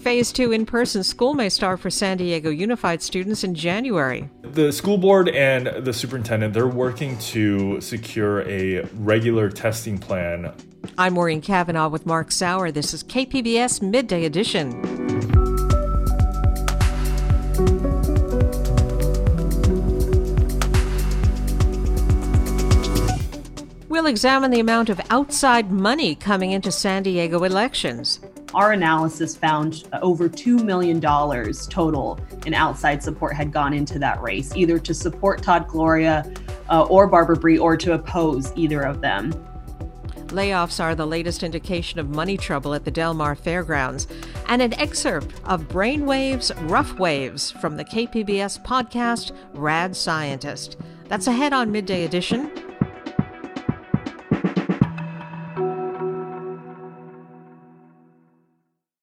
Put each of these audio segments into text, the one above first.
Phase two in person school may start for San Diego Unified students in January. The school board and the superintendent, they're working to secure a regular testing plan. I'm Maureen Cavanaugh with Mark Sauer. This is KPBS Midday Edition. We'll examine the amount of outside money coming into San Diego elections. Our analysis found over $2 million total in outside support had gone into that race, either to support Todd Gloria uh, or Barbara Bry or to oppose either of them. Layoffs are the latest indication of money trouble at the Del Mar Fairgrounds. And an excerpt of Brainwaves Rough Waves from the KPBS podcast Rad Scientist. That's ahead on Midday Edition.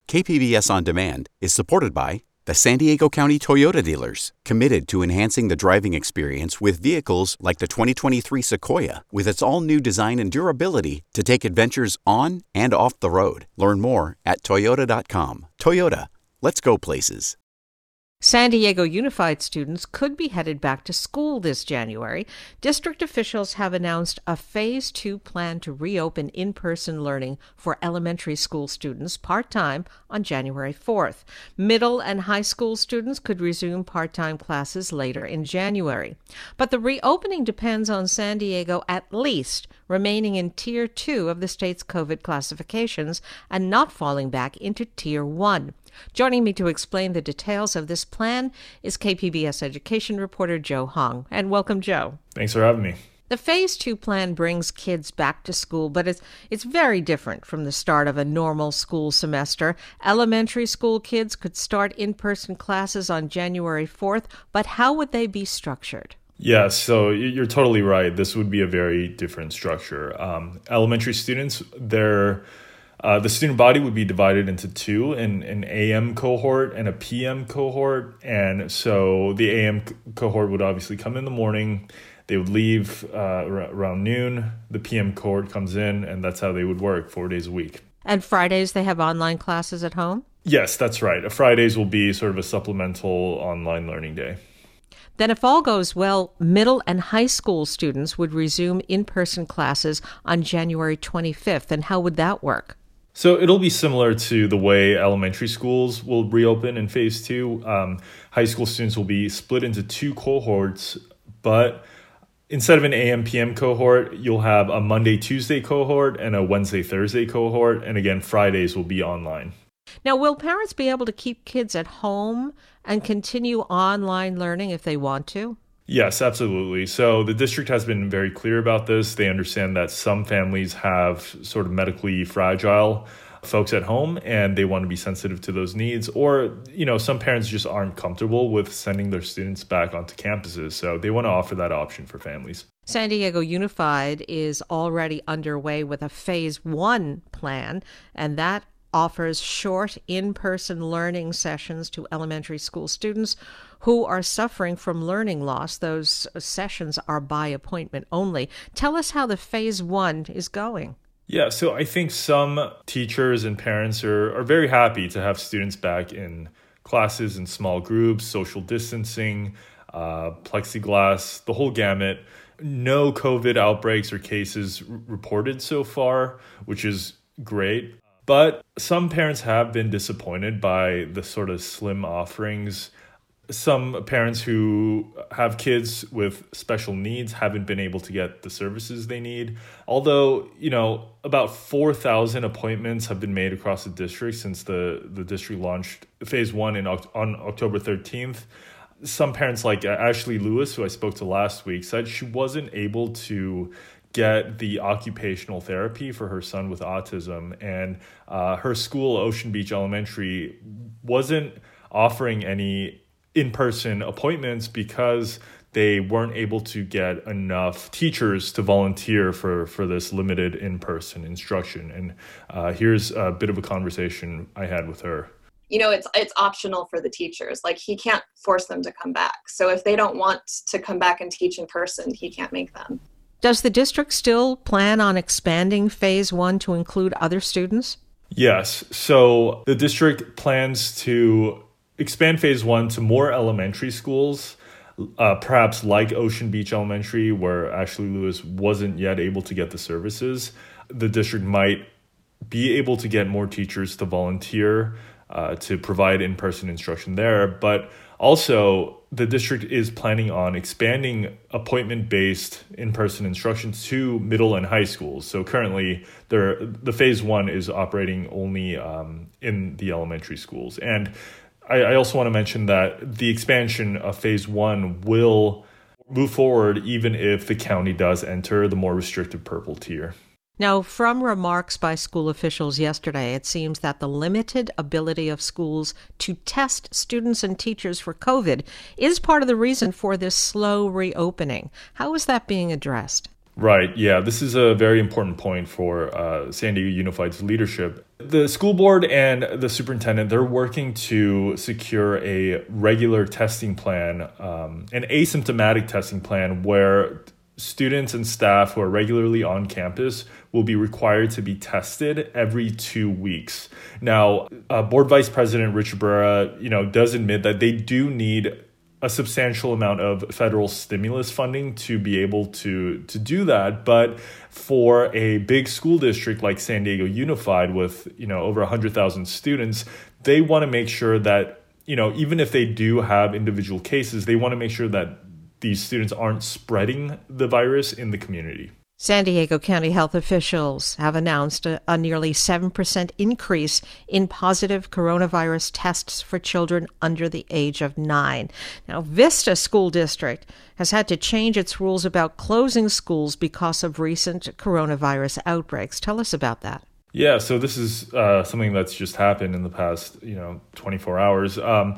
KPBS On Demand is supported by the San Diego County Toyota dealers, committed to enhancing the driving experience with vehicles like the 2023 Sequoia, with its all new design and durability to take adventures on and off the road. Learn more at Toyota.com. Toyota, let's go places. San Diego Unified students could be headed back to school this January. District officials have announced a phase two plan to reopen in person learning for elementary school students part time on January 4th. Middle and high school students could resume part time classes later in January. But the reopening depends on San Diego at least remaining in Tier 2 of the state's COVID classifications and not falling back into Tier 1. Joining me to explain the details of this plan is KPBS education reporter Joe Hong. And welcome, Joe. Thanks for having me. The phase two plan brings kids back to school, but it's it's very different from the start of a normal school semester. Elementary school kids could start in-person classes on January 4th, but how would they be structured? Yeah, so you're totally right. This would be a very different structure. Um, elementary students, they're uh, the student body would be divided into two an, an AM cohort and a PM cohort. And so the AM cohort would obviously come in the morning, they would leave uh, around noon. The PM cohort comes in, and that's how they would work four days a week. And Fridays, they have online classes at home? Yes, that's right. Fridays will be sort of a supplemental online learning day. Then, if all goes well, middle and high school students would resume in person classes on January 25th. And how would that work? So it'll be similar to the way elementary schools will reopen in phase two. Um, high school students will be split into two cohorts, but instead of an AM PM cohort, you'll have a Monday Tuesday cohort and a Wednesday Thursday cohort, and again Fridays will be online. Now, will parents be able to keep kids at home and continue online learning if they want to? Yes, absolutely. So the district has been very clear about this. They understand that some families have sort of medically fragile folks at home and they want to be sensitive to those needs or you know some parents just aren't comfortable with sending their students back onto campuses so they want to offer that option for families San Diego Unified is already underway with a phase 1 plan and that offers short in person learning sessions to elementary school students who are suffering from learning loss. Those sessions are by appointment only. Tell us how the phase one is going. Yeah, so I think some teachers and parents are, are very happy to have students back in classes in small groups, social distancing, uh, plexiglass, the whole gamut. No COVID outbreaks or cases r- reported so far, which is great. But some parents have been disappointed by the sort of slim offerings some parents who have kids with special needs haven't been able to get the services they need. Although, you know, about 4,000 appointments have been made across the district since the, the district launched phase one in, on October 13th. Some parents, like Ashley Lewis, who I spoke to last week, said she wasn't able to get the occupational therapy for her son with autism. And uh, her school, Ocean Beach Elementary, wasn't offering any in person appointments because they weren't able to get enough teachers to volunteer for, for this limited in person instruction. And uh, here's a bit of a conversation I had with her. You know, it's it's optional for the teachers. Like he can't force them to come back. So if they don't want to come back and teach in person, he can't make them. Does the district still plan on expanding phase one to include other students? Yes. So the district plans to expand phase one to more elementary schools, uh, perhaps like Ocean Beach Elementary, where Ashley Lewis wasn't yet able to get the services. The district might be able to get more teachers to volunteer uh, to provide in person instruction there. But also, the district is planning on expanding appointment based in person instruction to middle and high schools. So currently, the phase one is operating only um, in the elementary schools. And I, I also want to mention that the expansion of phase one will move forward even if the county does enter the more restrictive purple tier. Now, from remarks by school officials yesterday, it seems that the limited ability of schools to test students and teachers for COVID is part of the reason for this slow reopening. How is that being addressed? Right. Yeah, this is a very important point for uh, San Diego Unified's leadership. The school board and the superintendent they're working to secure a regular testing plan, um, an asymptomatic testing plan, where students and staff who are regularly on campus will be required to be tested every two weeks. Now, uh, board vice president Richard Barrera, you know, does admit that they do need a substantial amount of federal stimulus funding to be able to to do that but for a big school district like San Diego Unified with you know over 100,000 students they want to make sure that you know even if they do have individual cases they want to make sure that these students aren't spreading the virus in the community San Diego County health officials have announced a, a, nearly 7% increase in positive coronavirus tests for children under the age of nine. Now, Vista School District has had to change its rules about closing schools because of recent coronavirus outbreaks. Tell us about that. Yeah, so this is uh, something that's just happened in the past, you know, 24 hours. Um,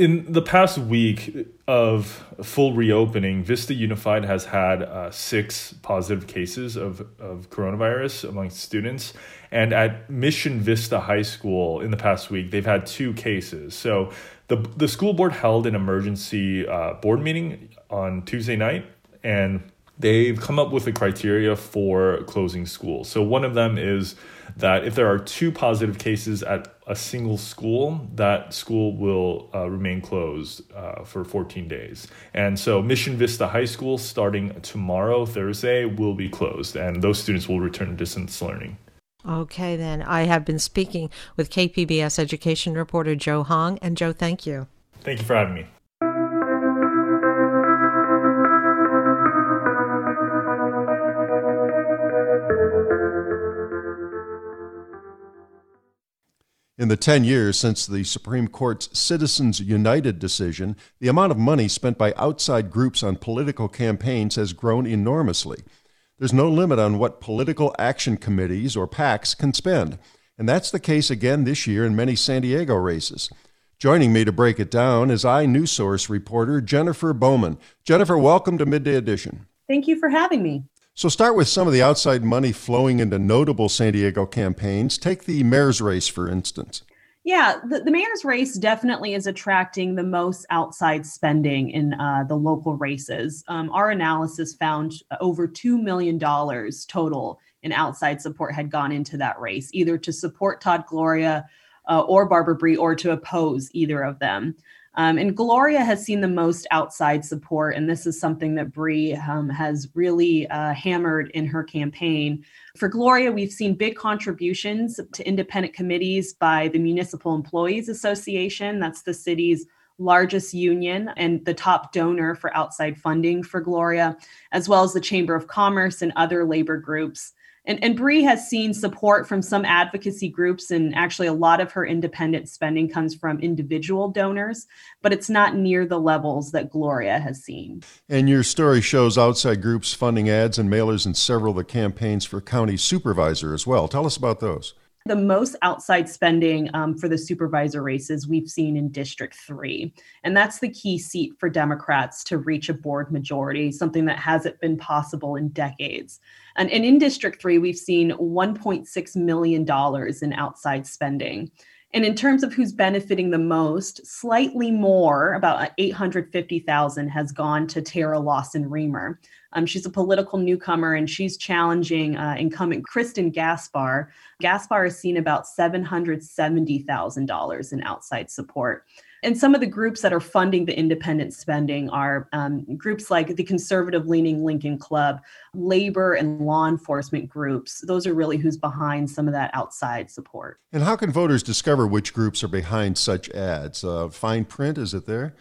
in the past week of full reopening, Vista Unified has had uh, six positive cases of, of coronavirus among students. And at Mission Vista High School in the past week, they've had two cases. So the, the school board held an emergency uh, board meeting on Tuesday night, and they've come up with a criteria for closing schools. So one of them is that if there are two positive cases at a single school, that school will uh, remain closed uh, for 14 days. And so Mission Vista High School, starting tomorrow, Thursday, will be closed, and those students will return to distance learning. Okay, then. I have been speaking with KPBS education reporter Joe Hong. And Joe, thank you. Thank you for having me. In the 10 years since the Supreme Court's Citizens United decision, the amount of money spent by outside groups on political campaigns has grown enormously. There's no limit on what political action committees or PACs can spend, and that's the case again this year in many San Diego races. Joining me to break it down is iNewsSource reporter Jennifer Bowman. Jennifer, welcome to Midday Edition. Thank you for having me. So, start with some of the outside money flowing into notable San Diego campaigns. Take the mayor's race, for instance. Yeah, the, the mayor's race definitely is attracting the most outside spending in uh, the local races. Um, our analysis found over $2 million total in outside support had gone into that race, either to support Todd Gloria uh, or Barbara Bry or to oppose either of them. Um, and Gloria has seen the most outside support, and this is something that Bry um, has really uh, hammered in her campaign. For Gloria, we've seen big contributions to independent committees by the Municipal Employees Association, that's the city's largest union and the top donor for outside funding for Gloria, as well as the Chamber of Commerce and other labor groups. And, and Bry has seen support from some advocacy groups, and actually, a lot of her independent spending comes from individual donors, but it's not near the levels that Gloria has seen. And your story shows outside groups funding ads and mailers in several of the campaigns for county supervisor as well. Tell us about those. The most outside spending um, for the supervisor races we've seen in District 3. And that's the key seat for Democrats to reach a board majority, something that hasn't been possible in decades. And, and in District 3, we've seen $1.6 million in outside spending. And in terms of who's benefiting the most, slightly more, about 850,000 has gone to Terra Lawson Remer. Um, she's a political newcomer and she's challenging uh, incumbent Kristin Gaspar. Gaspar has seen about $770,000 in outside support. And some of the groups that are funding the independent spending are um, groups like the conservative leaning Lincoln Club, labor and law enforcement groups. Those are really who's behind some of that outside support. And how can voters discover which groups are behind such ads? Uh, fine print, is it there?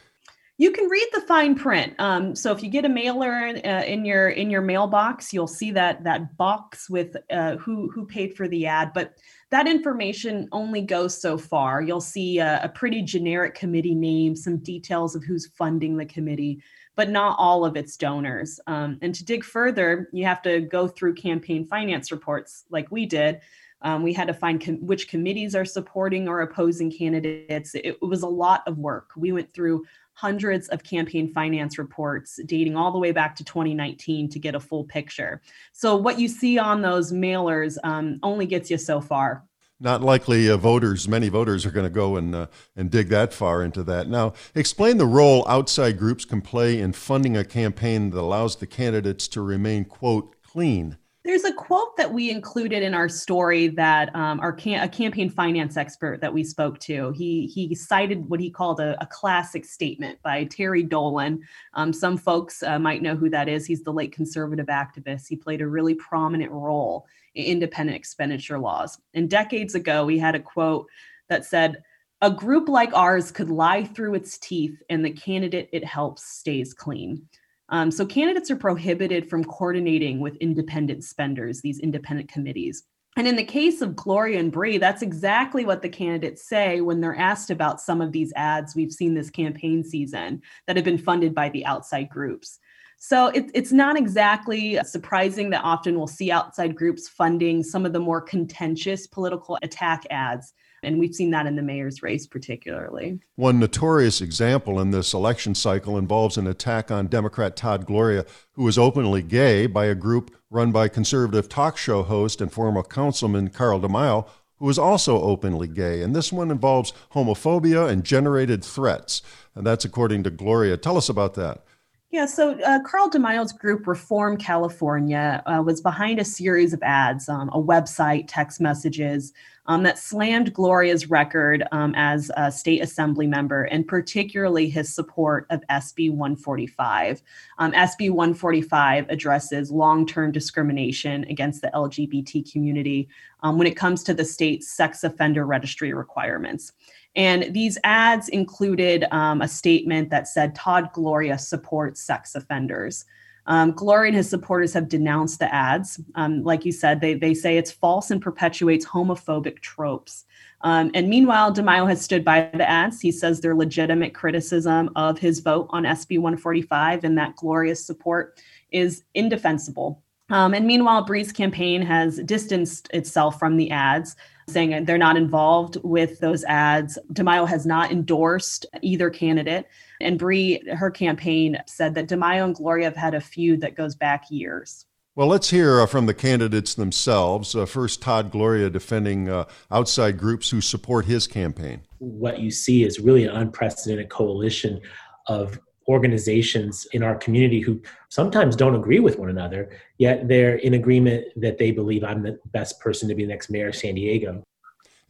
You can read the fine print. Um, so if you get a mailer in, uh, in, your in your mailbox, you'll see that that box with uh, who who paid for the ad. But that information only goes so far. You'll see a, a pretty generic committee name, some details of who's funding the committee, but not all of its donors. Um, and to dig further, you have to go through campaign finance reports like we did. Um, we had to find com- which committees are supporting or opposing candidates. It, was a lot of work. We went through hundreds of campaign finance reports dating all the way back to 2019 to get a full picture. So, what you see on those mailers um, only gets you so far. Not likely uh, voters, many voters are going to go and, uh, and dig that far into that. Now, explain the role outside groups can play in funding a campaign that allows the candidates to remain, quote, clean. There's a quote that we included in our story that um, our a campaign finance expert that we spoke to. He he cited what he called a, a classic statement by Terry Dolan. Um, some folks uh, might know who that is. He's the late conservative activist. He played a really prominent role in independent expenditure laws. And decades ago, we had a quote that said, "A group like ours could lie through its teeth, and the candidate it helps stays clean." Um, so candidates are prohibited from coordinating with independent spenders, these independent committees. And in the case of Gloria and Bry, that's exactly what the candidates say when they're asked about some of these ads we've seen this campaign season that have been funded by the outside groups. So it, it's not exactly surprising that often we'll see outside groups funding some of the more contentious political attack ads and we've seen that in the mayor's race, particularly. One notorious example in this election cycle involves an attack on Democrat Todd Gloria, who was openly gay, by a group run by conservative talk show host and former councilman Carl DeMaio, who was also openly gay. And this one involves homophobia and generated threats. And that's according to Gloria. Tell us about that. Yeah, so uh, Carl DeMaio's group, Reform California, uh, was behind a series of ads, um, a website, text messages um, that slammed Gloria's record um, as a state assembly member, and particularly his support of SB 145. Um, SB 145 addresses long term discrimination against the LGBT community um, when it comes to the state's sex offender registry requirements. And these ads included um, a statement that said Todd Gloria supports sex offenders. Um, Gloria and his supporters have denounced the ads. Um, like you said, they, they say it's false and perpetuates homophobic tropes. Um, and meanwhile, DeMaio has stood by the ads. He says they're legitimate criticism of his vote on SB 145 and that Gloria's support is indefensible. Um, and meanwhile, Bry's campaign has distanced itself from the ads saying they're not involved with those ads. DeMaio has not endorsed either candidate. And Bry, her campaign said that DeMaio and Gloria have had a feud that goes back years. Well, let's hear uh, from the candidates themselves. Uh, first, Todd Gloria defending uh, outside groups who support his campaign. What you see is really an unprecedented coalition of organizations in our community who sometimes don't agree with one another, yet they're in agreement that they believe I'm the best person to be the next mayor of San Diego.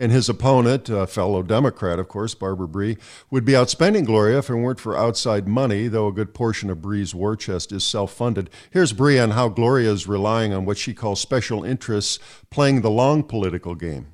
And his opponent, a fellow Democrat, of course, Barbara Bry, would be outspending Gloria if it weren't for outside money, though a good portion of Bry's war chest is self funded. Here's Bry on how Gloria is relying on what she calls special interests playing the long political game.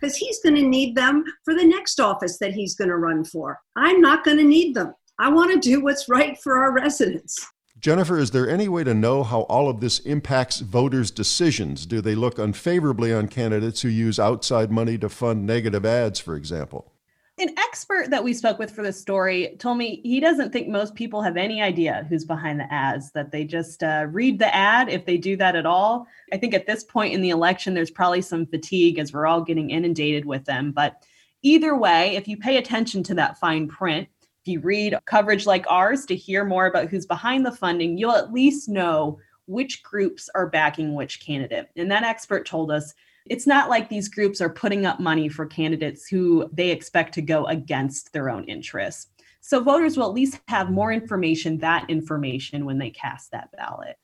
because he's going to need them for the next office that he's going to run for. I'm not going to need them. I want to do what's right for our residents. Jennifer, is there any way to know how all of this impacts voters' decisions? Do they look unfavorably on candidates who use outside money to fund negative ads, for example? An expert that we spoke with for this story told me he doesn't think most people have any idea who's behind the ads, that they just uh, read the ad if they do that at all. I think at this point in the election, there's probably some fatigue as we're all getting inundated with them. But either way, if you pay attention to that fine print, if you read coverage like ours to hear more about who's behind the funding, you'll at least know which groups are backing which candidate. And that expert told us it's not like these groups are putting up money for candidates who they expect to go against their own interests. So voters will at least have more information, that information, when they cast that ballot.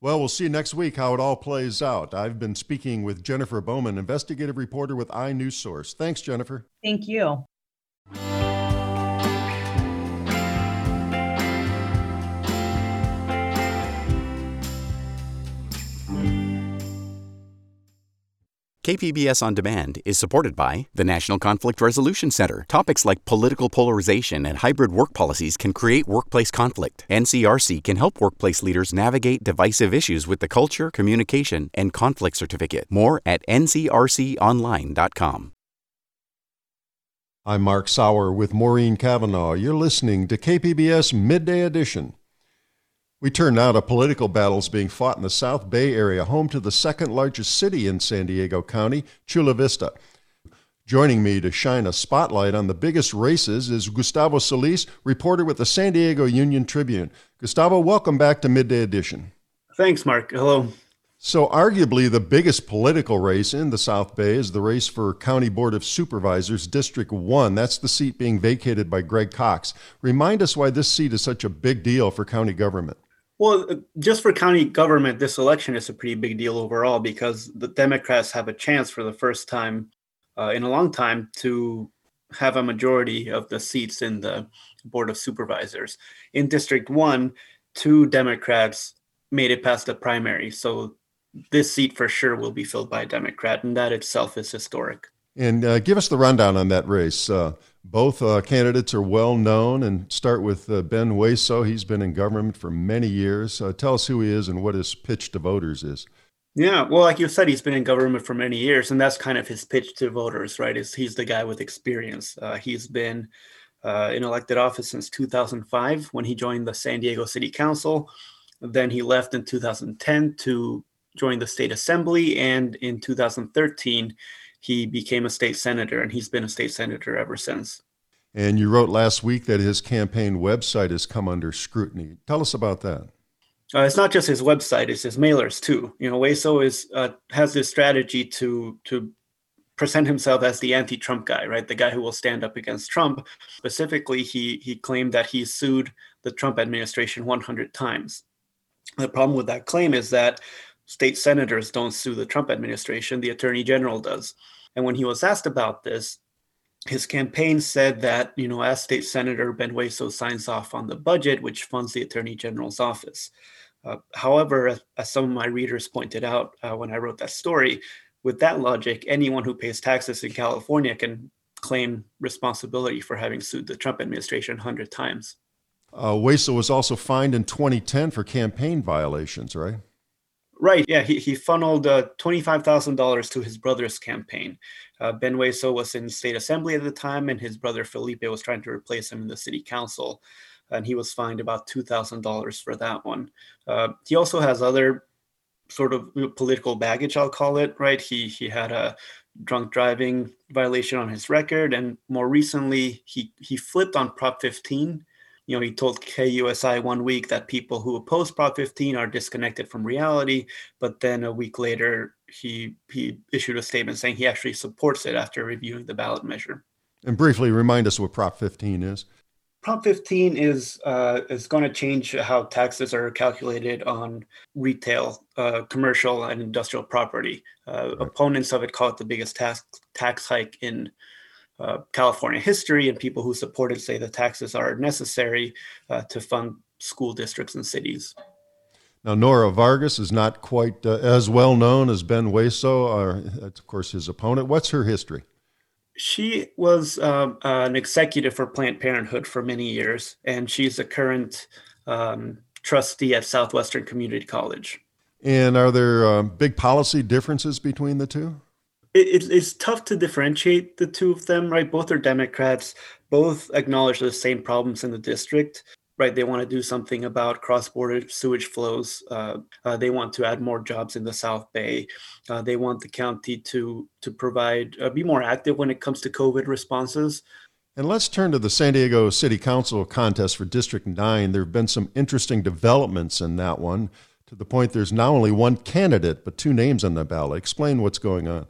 Well, we'll see next week how it all plays out. I've been speaking with Jennifer Bowman, investigative reporter with iNewsSource. Thanks, Jennifer. Thank you. KPBS On Demand is supported by the National Conflict Resolution Center. Topics like political polarization and hybrid work policies can create workplace conflict. NCRC can help workplace leaders navigate divisive issues with the Culture, Communication, and Conflict Certificate. More at ncrconline.com. I'm Mark Sauer with Maureen Cavanaugh. You're listening to KPBS Midday Edition. We turn now to political battles being fought in the South Bay area, home to the second largest city in San Diego County, Chula Vista. Joining me to shine a spotlight on the biggest races is Gustavo Solis, reporter with the San Diego Union Tribune. Gustavo, welcome back to Midday Edition. Thanks, Mark. Hello. So, arguably, the biggest political race in the South Bay is the race for County Board of Supervisors, District 1. That's the seat being vacated by Greg Cox. Remind us why this seat is such a big deal for county government. Well, uh, just for county government, this election is a pretty big deal overall because the Democrats have a chance for the first time uh, in a long time to have a majority of the seats in the Board of Supervisors. In District 1, two Democrats made it past the primary. So this seat for sure will be filled by a Democrat, and that itself is historic. And uh, give us the rundown on that race. Uh, both uh, candidates are well known, and start with uh, Ben Hueso. He's been in government for many years. Uh, tell us who he is and what his pitch to voters is. Yeah, well, like you said, he's been in government for many years, and that's kind of his pitch to voters, right? Is he's the guy with experience. Uh, he's been uh, in elected office since 2005 when he joined the San Diego City Council. Then he left in 2010 to join the state assembly, and in 2013 he became a state senator, and he's been a state senator ever since. And you wrote last week that his campaign website has come under scrutiny. Tell us about that. Uh, it's not just his website; it's his mailers too. You know, Hueso is uh, has this strategy to to present himself as the anti-Trump guy, right? The guy who will stand up against Trump. Specifically, he he claimed that he sued the Trump administration 100 times. The problem with that claim is that state senators don't sue the Trump administration, the attorney general does. And when he was asked about this, his campaign said that, you know, as state senator, Ben Hueso signs off on the budget, which funds the attorney general's office. Uh, however, as some of my readers pointed out uh, when I wrote that story, with that logic, anyone who pays taxes in California can claim responsibility for having sued the Trump administration 100 times. Uh, Hueso was also fined in 2010 for campaign violations, right? Right. Yeah. He, he funneled uh, $25,000 to his brother's campaign. Uh, ben Hueso was in state assembly at the time, and his brother Felipe was trying to replace him in the city council. And he was fined about $2,000 for that one. Uh, he also has other sort of political baggage, I'll call it, right? He, he had a drunk driving violation on his record. And more recently, he, he flipped on Prop 15 you know, he told KUSI one week that people who oppose Prop 15 are disconnected from reality, but then a week later he he issued a statement saying he actually supports it after reviewing the ballot measure. And briefly remind us what Prop 15 is. Prop 15 is uh, is going to change how taxes are calculated on retail, uh, commercial, and industrial property. Uh, right. Opponents of it call it the biggest tax tax hike in uh, California history, and people who support it say the taxes are necessary uh, to fund school districts and cities. Now, Nora Vargas is not quite uh, as well known as Ben Hueso, or, that's of course his opponent. What's her history? She was um, an executive for Planned Parenthood for many years, and she's a current um, trustee at Southwestern Community College. And are there uh, big policy differences between the two? It, it's tough to differentiate the two of them, right? Both are Democrats, both acknowledge the same problems in the district right? They want to do something about cross-border sewage flows. Uh, uh, they want to add more jobs in the South Bay. Uh, they want the county to to provide uh, be more active when it comes to COVID responses. And let's turn to the San Diego City Council contest for District 9. There have been some interesting developments in that one to the point there's not only one candidate, but two names on the ballot. Explain what's going on.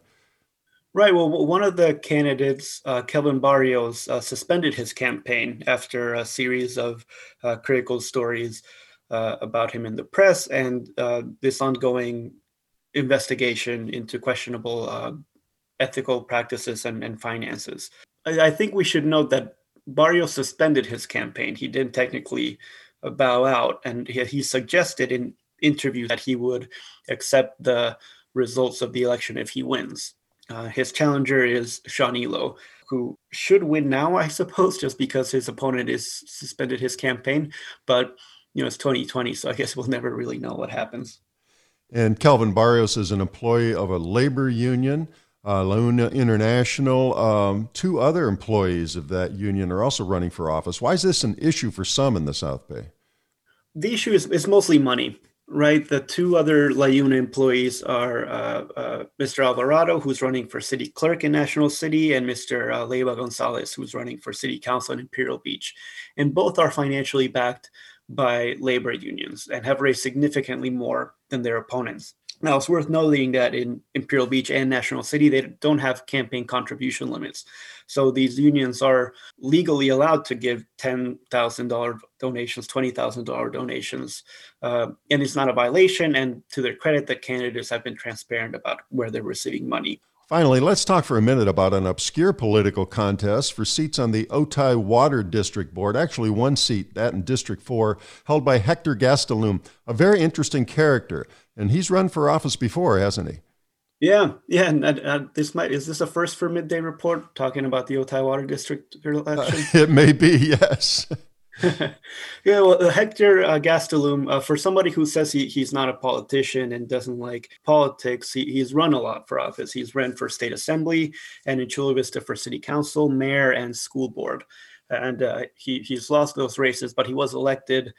Right. Well, one of the candidates, uh, Kelvin Barrios, uh, suspended his campaign after a series of uh, critical stories uh, about him in the press and uh, this ongoing investigation into questionable uh, ethical practices and, and finances. I, I, think we should note that Barrios suspended his campaign. He didn't technically bow out, and he, he suggested in interviews that he would accept the results of the election if he wins. Uh, his challenger is Sean Elo, who should win now, I suppose, just because his opponent is suspended his campaign. But you know, it's 2020, so I guess we'll never really know what happens. And Kelvin Barrios is an employee of a labor union, uh, LiUNA International. Um, two other employees of that union are also running for office. Why is this an issue for some in the South Bay? The issue is, is mostly money right? The two other LiUNA employees are uh, uh, Mr. Alvarado, who's running for city clerk in National City, and Mr. Uh, Leiva Gonzalez, who's running for city council in Imperial Beach. And both are financially backed by labor unions and have raised significantly more than their opponents. Now, it's worth noting that in Imperial Beach and National City, they don't have campaign contribution limits. So these unions are legally allowed to give $10,000 donations, $20,000 donations. Uh, and it's not a violation. And to their credit, the candidates have been transparent about where they're receiving money. Finally, let's talk for a minute about an obscure political contest for seats on the Otay Water District Board. Actually, one seat, that in District 4, held by Hector Gastelum, a very interesting character. And he's run for office before, hasn't he? Yeah, yeah, and uh, this might is this a first for midday report talking about the Otay Water District election? Uh, it may be, yes. yeah, well, Hector uh, Gastelum, uh, for somebody who says he, he's not a politician and doesn't like politics, he, he's run a lot for office. He's run for state assembly and in Chula Vista for city council, mayor, and school board. And uh, he, he's lost those races, but he was elected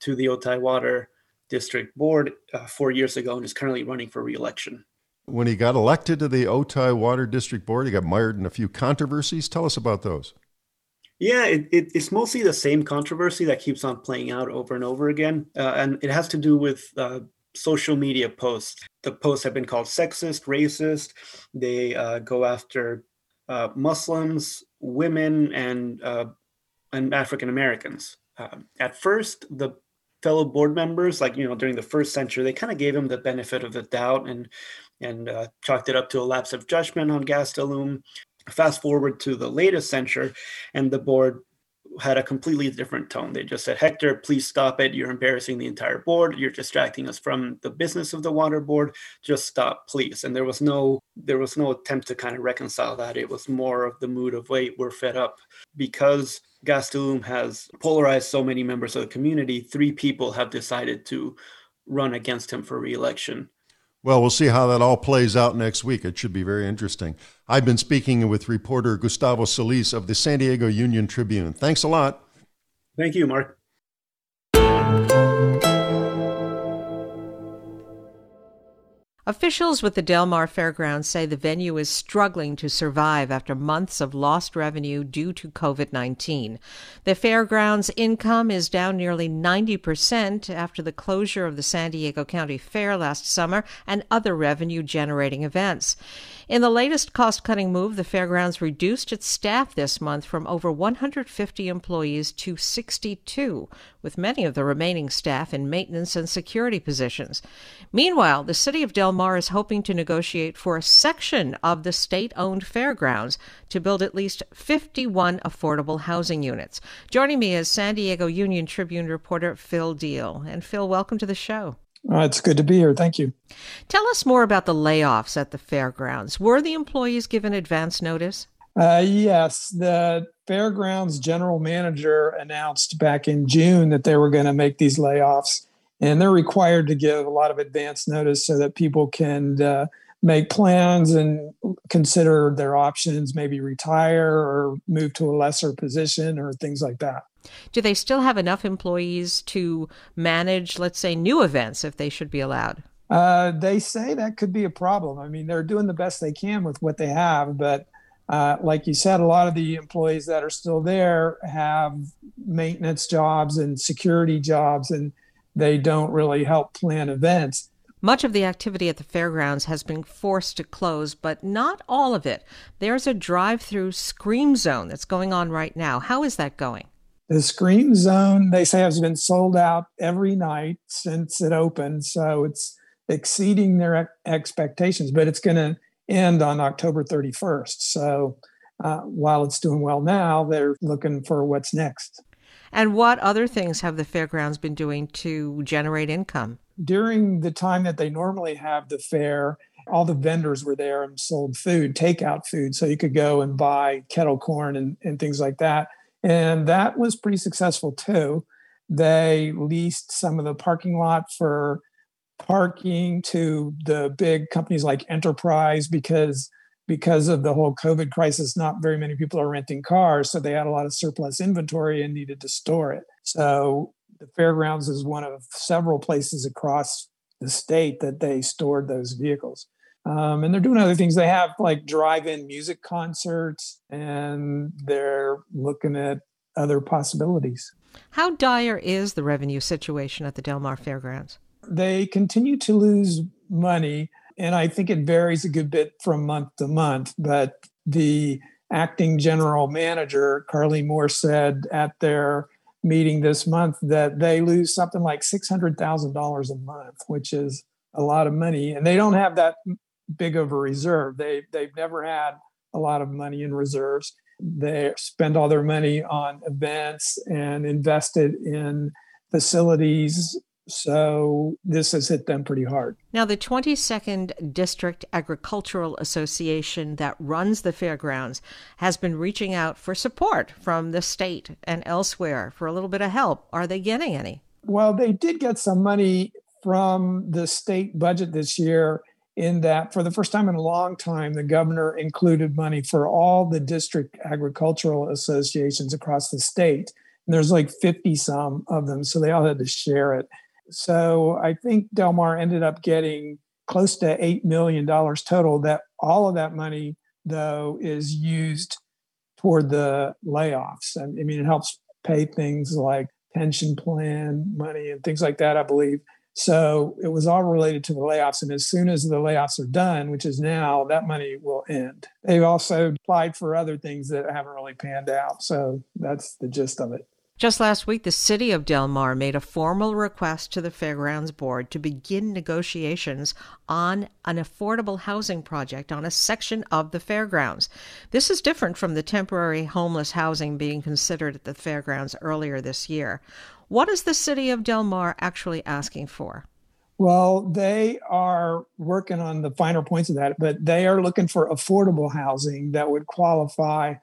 to the Otay Water District Board uh, four years ago and is currently running for reelection. When he got elected to the Otay Water District Board, he got mired in a few controversies. Tell us about those. Yeah, it, it, it's mostly the same controversy that keeps on playing out over and over again. Uh, and it has to do with uh, social media posts. The posts have been called sexist, racist. They uh, go after uh, Muslims, women, and, uh, and African Americans. Um, at first, the fellow board members, like you know, during the first century, they kind of gave him the benefit of the doubt and and uh, chalked it up to a lapse of judgment on Gastelum. Fast forward to the latest censure, and the board had a completely different tone. They just said, Hector, please stop it. You're embarrassing the entire board. You're distracting us from the business of the water board. Just stop, please. And there was no there was no attempt to kind of reconcile that. It was more of the mood of wait, we're fed up. Because Gastelum has polarized so many members of the community, three people have decided to run against him for reelection. Well, we'll see how that all plays out next week. It should be very interesting. I've been speaking with reporter Gustavo Solis of the San Diego Union Tribune. Thanks a lot. Thank you, Mark. Officials with the Del Mar Fairgrounds say the venue is struggling to survive after months of lost revenue due to COVID 19. The fairgrounds' income is down nearly 90% after the closure of the San Diego County Fair last summer and other revenue generating events. In the latest cost cutting move, the fairgrounds reduced its staff this month from over 150 employees to 62, with many of the remaining staff in maintenance and security positions. Meanwhile, the city of Del Mar is hoping to negotiate for a section of the state owned fairgrounds to build at least 51 affordable housing units. Joining me is San Diego Union Tribune reporter Phil Diehl. And Phil, welcome to the show. Uh, it's good to be here. Thank you. Tell us more about the layoffs at the fairgrounds. Were the employees given advance notice? Uh, yes, the fairgrounds general manager announced back in June that they were going to make these layoffs, and they're required to give a lot of advance notice so that people can uh, make plans and consider their options, maybe retire or move to a lesser position or things like that. Do they still have enough employees to manage, let's say, new events if they should be allowed? Uh, they say that could be a problem. I mean, they're doing the best they can with what they have, but uh, like you said, a lot of the employees that are still there have maintenance jobs and security jobs, and they don't really help plan events. Much of the activity at the fairgrounds has been forced to close, but not all of it. There's a drive through Scream Zone that's going on right now. How is that going? The Scream Zone, they say, has been sold out every night since it opened. So it's exceeding their expectations, but it's going to end on October 31st. So uh, while it's doing well now, they're looking for what's next. And what other things have the fairgrounds been doing to generate income? During the time that they normally have the fair, all the vendors were there and sold food, takeout food. So you could go and buy kettle corn and, and things like that. And that was pretty successful too. They leased some of the parking lot for parking to the big companies like Enterprise because because of the whole COVID crisis, not very many people are renting cars, so they had a lot of surplus inventory and needed to store it. So the fairgrounds is one of several places across the state that they stored those vehicles. Um, and they're doing other things. They have like drive-in music concerts, and they're looking at other possibilities. How dire is the revenue situation at the Del Mar Fairgrounds? they continue to lose money. And I think it varies a good bit from month to month. But the acting general manager, Carly Moore, said at their meeting this month that they lose something like $600,000 a month, which is a lot of money. And they don't have that big of a reserve. They, they've never had a lot of money in reserves. They spend all their money on events and invested in facilities so this has hit them pretty hard. Now, the 22nd District Agricultural Association that runs the fairgrounds has been reaching out for support from the state and elsewhere for a little bit of help. Are they getting any? Well, they did get some money from the state budget this year in that for the first time in a long time the governor included money for all the district agricultural associations across the state and there's like 50 some of them so they all had to share it so I think Del Mar ended up getting close to $8 million total. That all of that money, though, is used toward the layoffs. I mean, it helps pay things like pension plan money and things like that, I believe. So it was all related to the layoffs. And as soon as the layoffs are done, which is now, that money will end. They've also applied for other things that haven't really panned out. So that's the gist of it. Just last week, the city of Del Mar made a formal request to the Fairgrounds Board to begin negotiations on an affordable housing project on a section of the fairgrounds. This is different from the temporary homeless housing being considered at the fairgrounds earlier this year. What is the city of Del Mar actually asking for? Well, they are working on the finer points of that, but they are looking for affordable housing that would qualify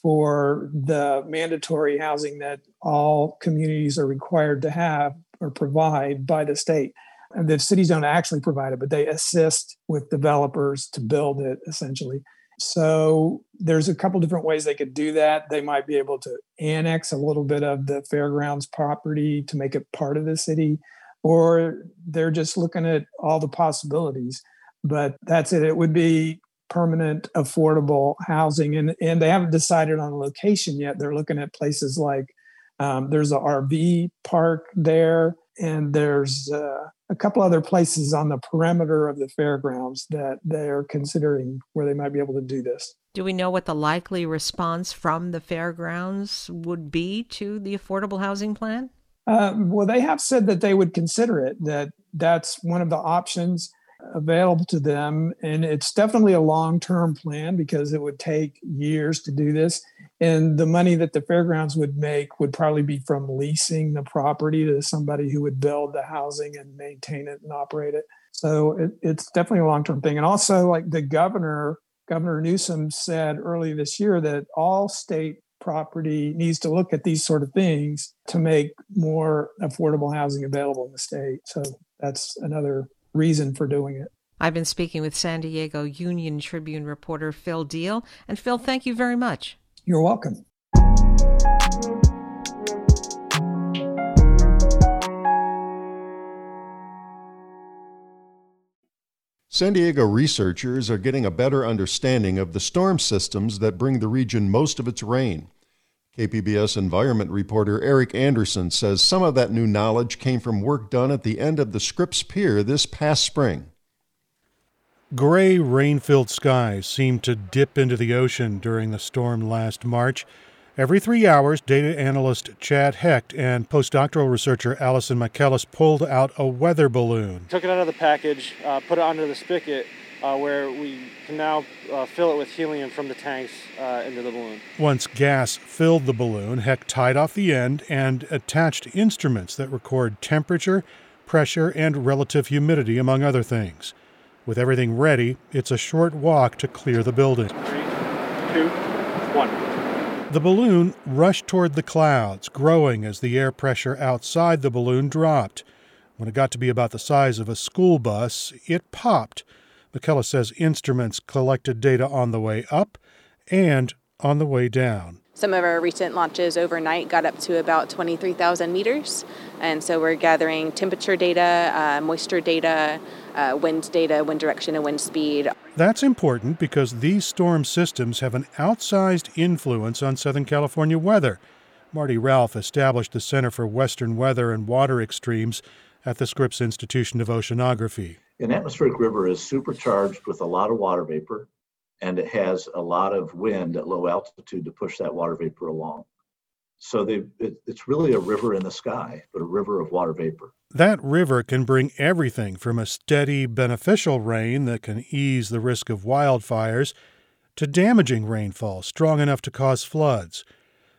for the mandatory housing that all communities are required to have or provide by the state. And the cities don't actually provide it, but they assist with developers to build it essentially. So there's a couple different ways they could do that. They might be able to annex a little bit of the fairgrounds property to make it part of the city, or they're just looking at all the possibilities. But that's it. It would be permanent affordable housing and and they haven't decided on a location yet they're looking at places like um, there's a rv park there and there's uh, a couple other places on the perimeter of the fairgrounds that they're considering where they might be able to do this do we know what the likely response from the fairgrounds would be to the affordable housing plan uh, well they have said that they would consider it that that's one of the options available to them. And it's definitely a long term plan because it would take years to do this. And the money that the fairgrounds would make would probably be from leasing the property to somebody who would build the housing and maintain it and operate it. So it, it's definitely a long term thing. And also, like the governor, Governor Newsom said early this year that all state property needs to look at these sort of things to make more affordable housing available in the state. So that's another reason for doing it. I've been speaking with San Diego Union Tribune reporter Phil Diehl. And Phil, thank you very much. You're welcome. San Diego researchers are getting a better understanding of the storm systems that bring the region most of its rain. KPBS environment reporter Eric Anderson says some of that new knowledge came from work done at the end of the Scripps Pier this past spring. Gray, rain filled skies seemed to dip into the ocean during the storm last March. Every three hours, data analyst Chad Hecht and postdoctoral researcher Allison Michaelis pulled out a weather balloon. Took it out of the package, uh, put it under the spigot, uh, where we can now uh, fill it with helium from the tanks uh, into the balloon. Once gas filled the balloon, Hecht tied off the end and attached instruments that record temperature, pressure, and relative humidity, among other things. With everything ready, it's a short walk to clear the building. Three, two, one. The balloon rushed toward the clouds, growing as the air pressure outside the balloon dropped. When it got to be about the size of a school bus, it popped. Michaelis says instruments collected data on the way up and on the way down. Some of our recent launches overnight got up to about 23,000 meters. And so we're gathering temperature data, uh, moisture data, uh, wind data, wind direction, and wind speed. That's important because these storm systems have an outsized influence on Southern California weather. Marty Ralph established the Center for Western Weather and Water Extremes at the Scripps Institution of Oceanography. An atmospheric river is supercharged with a lot of water vapor and it has a lot of wind at low altitude to push that water vapor along. So they, it, it's really a river in the sky, but a river of water vapor. That river can bring everything from a steady, beneficial rain that can ease the risk of wildfires to damaging rainfall strong enough to cause floods.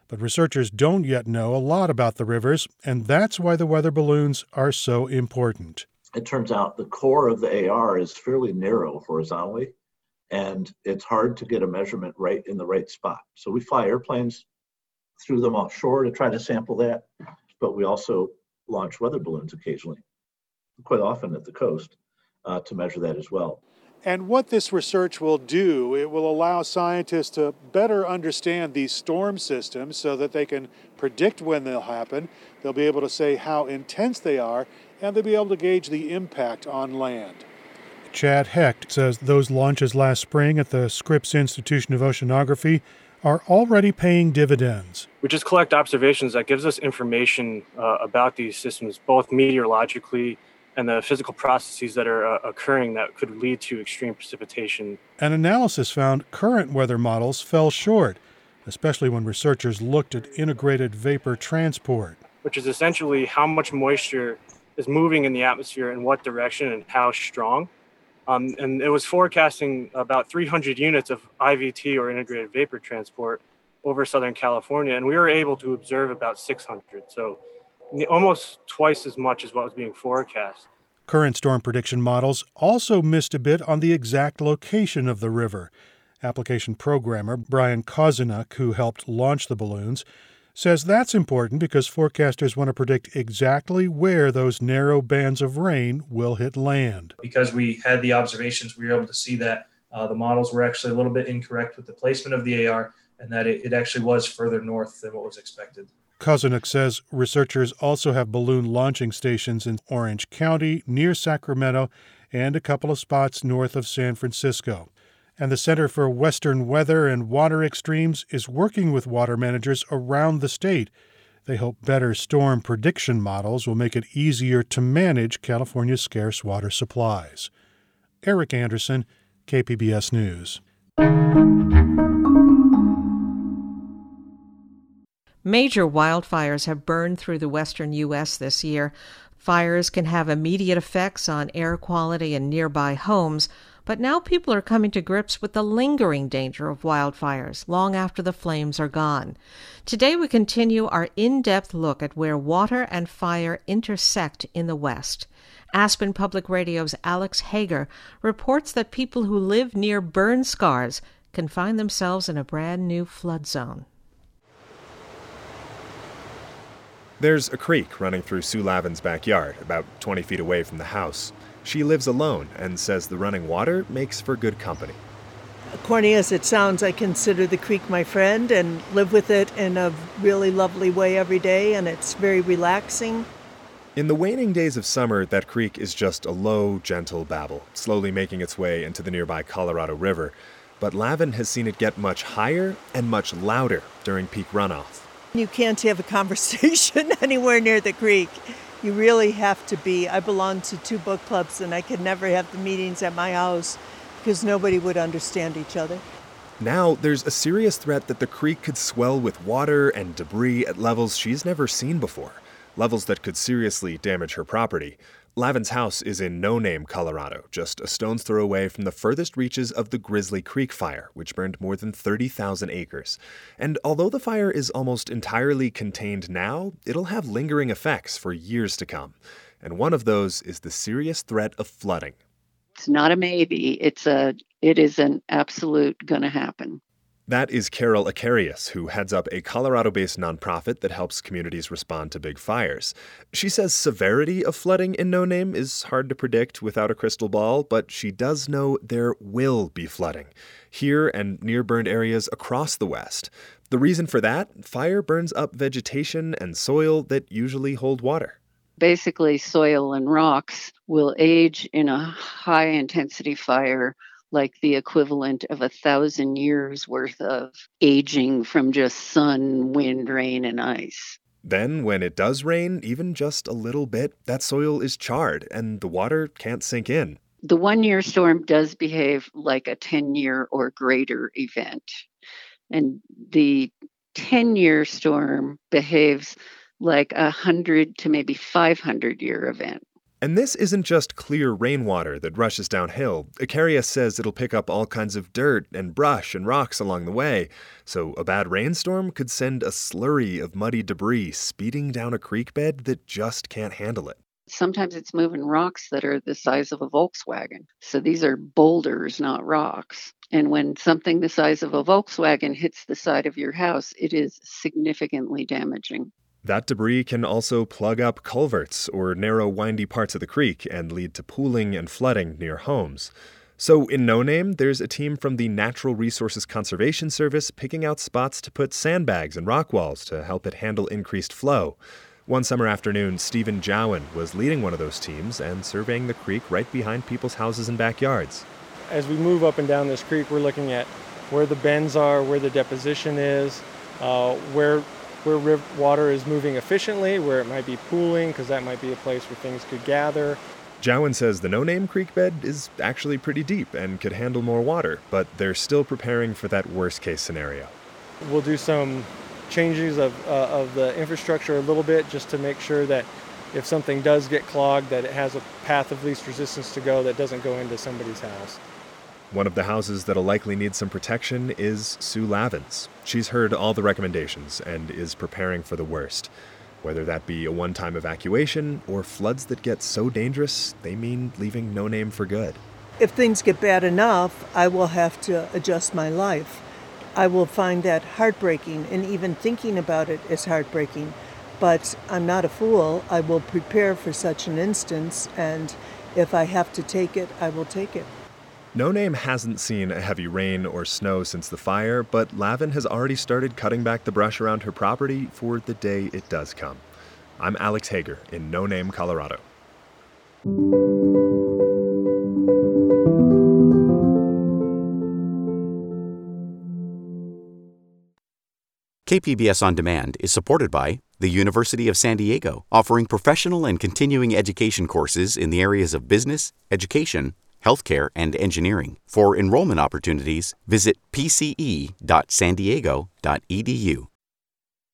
But researchers don't yet know a lot about the rivers, and that's why the weather balloons are so important. It turns out the core of the AR is fairly narrow horizontally, and it's hard to get a measurement right in the right spot. So we fly airplanes through them offshore to try to sample that, but we also launch weather balloons occasionally, quite often at the coast, uh, to measure that as well. And what this research will do, it will allow scientists to better understand these storm systems so that they can predict when they'll happen. They'll be able to say how intense they are, and they'll be able to gauge the impact on land. Chad Hecht says those launches last spring at the Scripps Institution of Oceanography are already paying dividends. We just collect observations that gives us information uh, about these systems, both meteorologically and the physical processes that are uh, occurring that could lead to extreme precipitation. An analysis found current weather models fell short, especially when researchers looked at integrated vapor transport, which is essentially how much moisture is moving in the atmosphere in what direction and how strong. Um, and it was forecasting about 300 units of IVT or integrated vapor transport over Southern California, and we were able to observe about 600. So almost twice as much as what was being forecast. Current storm prediction models also missed a bit on the exact location of the river. Application programmer Brian Kawzenuk, who helped launch the balloons, says that's important because forecasters want to predict exactly where those narrow bands of rain will hit land. Because we had the observations, we were able to see that uh, the models were actually a little bit incorrect with the placement of the AR and that it, it actually was further north than what was expected. Kawzenuk says researchers also have balloon launching stations in Orange County, near Sacramento, and a couple of spots north of San Francisco and the Center for Western Weather and Water Extremes is working with water managers around the state. They hope better storm prediction models will make it easier to manage California's scarce water supplies. Eric Anderson, KPBS News. Major wildfires have burned through the western U.S. this year. Fires can have immediate effects on air quality in nearby homes, but now people are coming to grips with the lingering danger of wildfires long after the flames are gone. Today we continue our in depth look at where water and fire intersect in the West. Aspen Public Radio's Alex Hager reports that people who live near burn scars can find themselves in a brand new flood zone. There's a creek running through Sue Lavin's backyard, about 20 feet away from the house. She lives alone and says the running water makes for good company. Corny as it sounds, I consider the creek my friend and live with it in a really lovely way every day, and it's very relaxing. In the waning days of summer, that creek is just a low, gentle babble, slowly making its way into the nearby Colorado River. But Lavin has seen it get much higher and much louder during peak runoff. You can't have a conversation anywhere near the creek. You really have to be. I belong to two book clubs, and I could never have the meetings at my house because nobody would understand each other. Now, there's a serious threat that the creek could swell with water and debris at levels she's never seen before, levels that could seriously damage her property. Lavin's house is in No Name, Colorado, just a stone's throw away from the furthest reaches of the Grizzly Creek fire, which burned more than 30,000 acres. And although the fire is almost entirely contained now, it'll have lingering effects for years to come. And one of those is the serious threat of flooding. It's not a maybe, it's a it is an absolute going to happen. That is Carol Ekarius, who heads up a Colorado based nonprofit that helps communities respond to big fires. She says severity of flooding in No Name is hard to predict without a crystal ball, but she does know there will be flooding here and near burned areas across the West. The reason for that fire burns up vegetation and soil that usually hold water. Basically, soil and rocks will age in a high intensity fire like the equivalent of a thousand years worth of aging from just sun, wind, rain, and ice. Then, when it does rain, even just a little bit, that soil is charred and the water can't sink in. The one year storm does behave like a 10 year or greater event. And the 10 year storm behaves like a 100 to maybe 500 year event. And this isn't just clear rainwater that rushes downhill. Ekarius says it'll pick up all kinds of dirt and brush and rocks along the way. So a bad rainstorm could send a slurry of muddy debris speeding down a creek bed that just can't handle it. Sometimes it's moving rocks that are the size of a Volkswagen. So these are boulders, not rocks. And when something the size of a Volkswagen hits the side of your house, it is significantly damaging. That debris can also plug up culverts or narrow, windy parts of the creek and lead to pooling and flooding near homes. So, in No Name, there's a team from the Natural Resources Conservation Service picking out spots to put sandbags and rock walls to help it handle increased flow. One summer afternoon, Stephen Jowen was leading one of those teams and surveying the creek right behind people's houses and backyards. As we move up and down this creek, we're looking at where the bends are, where the deposition is, uh, where where river water is moving efficiently, where it might be pooling, because that might be a place where things could gather. Jowen says the No Name Creek bed is actually pretty deep and could handle more water, but they're still preparing for that worst case scenario. We'll do some changes of, uh, of the infrastructure a little bit just to make sure that if something does get clogged, that it has a path of least resistance to go that doesn't go into somebody's house. One of the houses that'll likely need some protection is Sue Lavin's. She's heard all the recommendations and is preparing for the worst, whether that be a one time evacuation or floods that get so dangerous they mean leaving No Name for good. If things get bad enough, I will have to adjust my life. I will find that heartbreaking, and even thinking about it is heartbreaking. But I'm not a fool. I will prepare for such an instance, and if I have to take it, I will take it. No Name hasn't seen a heavy rain or snow since the fire, but Lavin has already started cutting back the brush around her property for the day it does come. I'm Alex Hager in No Name, Colorado. KPBS On Demand is supported by the University of San Diego, offering professional and continuing education courses in the areas of business, education, healthcare, and engineering. For enrollment opportunities, visit pce.sandiego.edu.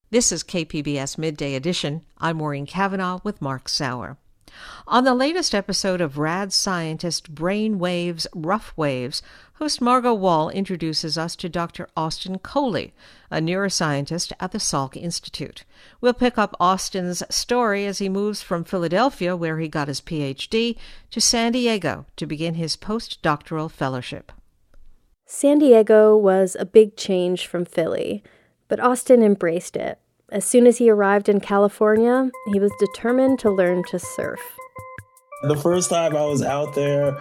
This is KPBS Midday Edition. I'm Maureen Cavanaugh with Mark Sauer. On the latest episode of Rad Scientist Brain Waves Rough Waves, host Margot Wohl introduces us to Dr. Austin Coley, a neuroscientist at the Salk Institute. We'll pick up Austin's story as he moves from Philadelphia, where he got his PhD, to San Diego to begin his postdoctoral fellowship. San Diego was a big change from Philly, but Austin embraced it. As soon as he arrived in California, he was determined to learn to surf. The first time I was out there,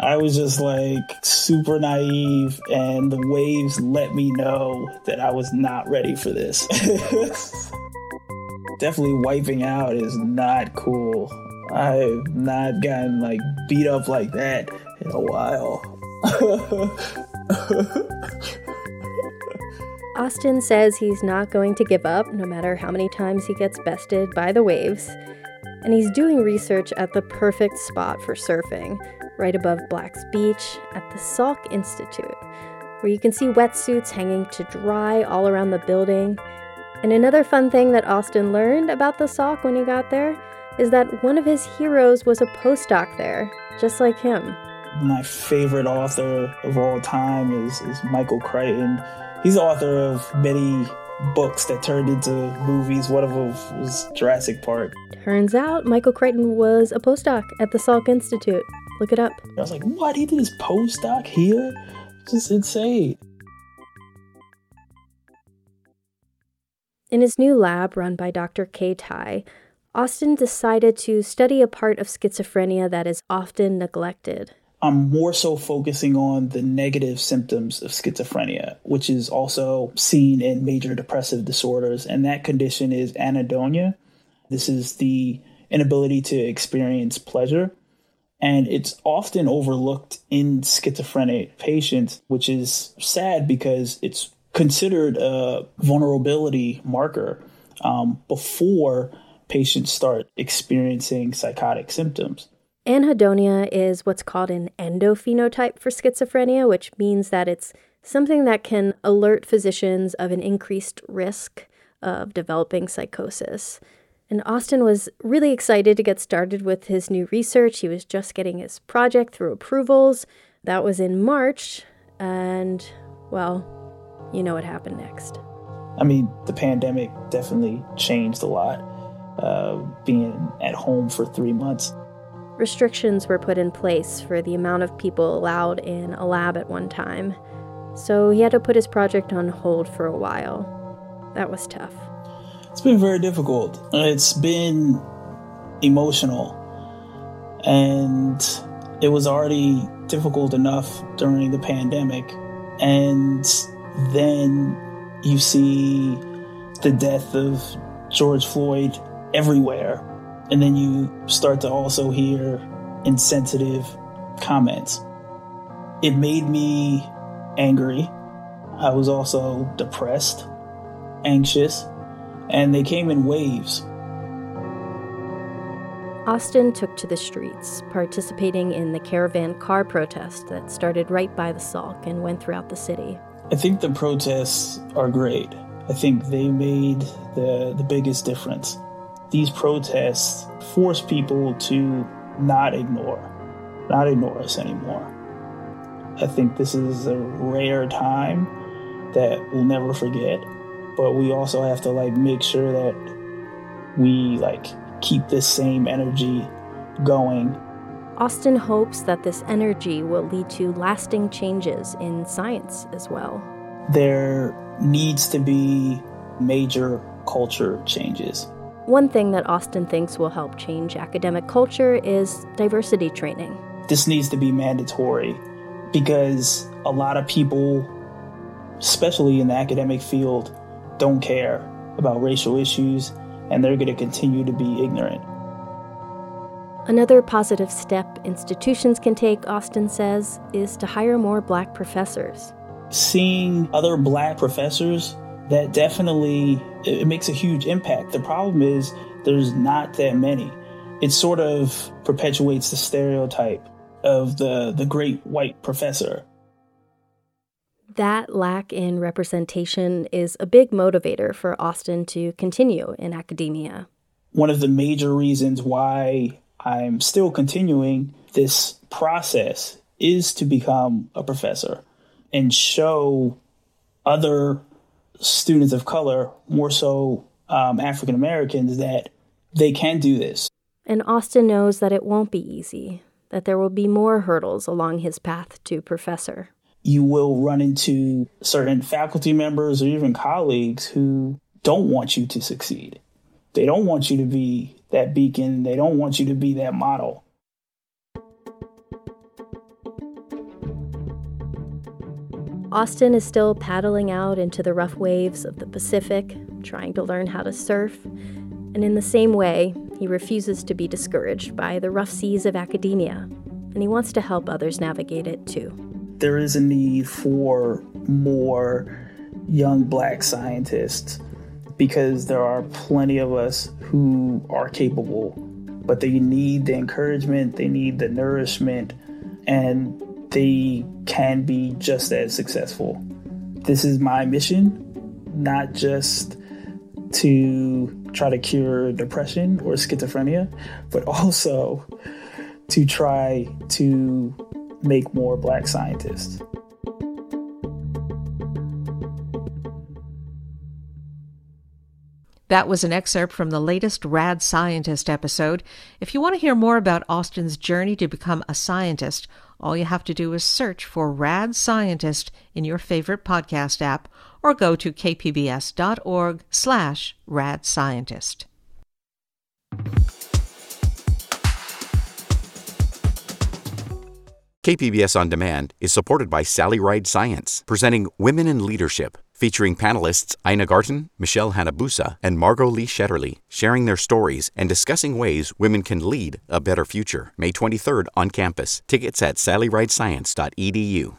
I was just like super naive, and the waves let me know that I was not ready for this. Definitely wiping out is not cool. I've not gotten like beat up like that in a while. Austin says he's not going to give up no matter how many times he gets bested by the waves and he's doing research at the perfect spot for surfing, right above Black's Beach at the Salk Institute, where you can see wetsuits hanging to dry all around the building. And another fun thing that Austin learned about the Salk when he got there is that one of his heroes was a postdoc there, just like him. My favorite author of all time is, is Michael Crichton. He's the author of many books that turned into movies. One of them was Jurassic Park. Turns out Michael Crichton was a postdoc at the Salk Institute. Look it up. I was like, what? He did his postdoc here? Just insane. In his new lab run by Dr. Kay Tye, Austin decided to study a part of schizophrenia that is often neglected I'm more so focusing on the negative symptoms of schizophrenia, which is also seen in major depressive disorders. And that condition is anhedonia. This is the inability to experience pleasure. And it's often overlooked in schizophrenic patients, which is sad because it's considered a vulnerability marker um, before patients start experiencing psychotic symptoms. Anhedonia is what's called an endophenotype for schizophrenia, which means that it's something that can alert physicians of an increased risk of developing psychosis. And Austin was really excited to get started with his new research. He was just getting his project through approvals. That was in March. And, well, you know what happened next. I mean, the pandemic definitely changed a lot. Uh, being at home for three months Restrictions were put in place for the amount of people allowed in a lab at one time, so he had to put his project on hold for a while. That was tough. It's been very difficult. It's been emotional, and it was already difficult enough during the pandemic. And then you see the death of George Floyd everywhere and then you start to also hear insensitive comments. It made me angry. I was also depressed, anxious, and they came in waves. Austin took to the streets, participating in the caravan car protest that started right by the Salk and went throughout the city. I think the protests are great. I think they made the, the biggest difference these protests force people to not ignore, not ignore us anymore. I think this is a rare time that we'll never forget, but we also have to like make sure that we like keep this same energy going. Austin hopes that this energy will lead to lasting changes in science as well. There needs to be major culture changes. One thing that Austin thinks will help change academic culture is diversity training. This needs to be mandatory because a lot of people, especially in the academic field, don't care about racial issues and they're going to continue to be ignorant. Another positive step institutions can take, Austin says, is to hire more black professors. Seeing other black professors that definitely it makes a huge impact. The problem is there's not that many. It sort of perpetuates the stereotype of the the great white professor. That lack in representation is a big motivator for Austin to continue in academia. One of the major reasons why I'm still continuing this process is to become a professor and show other students of color, more so um, African Americans, that they can do this. And Austin knows that it won't be easy, that there will be more hurdles along his path to professor. You will run into certain faculty members or even colleagues who don't want you to succeed. They don't want you to be that beacon, they don't want you to be that model. Austin is still paddling out into the rough waves of the Pacific, trying to learn how to surf. And in the same way, he refuses to be discouraged by the rough seas of academia, and he wants to help others navigate it too. There is a need for more young black scientists because there are plenty of us who are capable, but they need the encouragement, they need the nourishment, and they can be just as successful. This is my mission, not just to try to cure depression or schizophrenia, but also to try to make more black scientists. That was an excerpt from the latest Rad Scientist episode. If you want to hear more about Austin's journey to become a scientist, all you have to do is search for Rad Scientist in your favorite podcast app or go to kpbs.org slash radscientist. KPBS On Demand is supported by Sally Ride Science, presenting Women in Leadership, featuring panelists Ina Garten, Michelle Hanabusa, and Margot Lee Shetterly, sharing their stories and discussing ways women can lead a better future. May 23rd on campus. Tickets at sallyridescience.edu.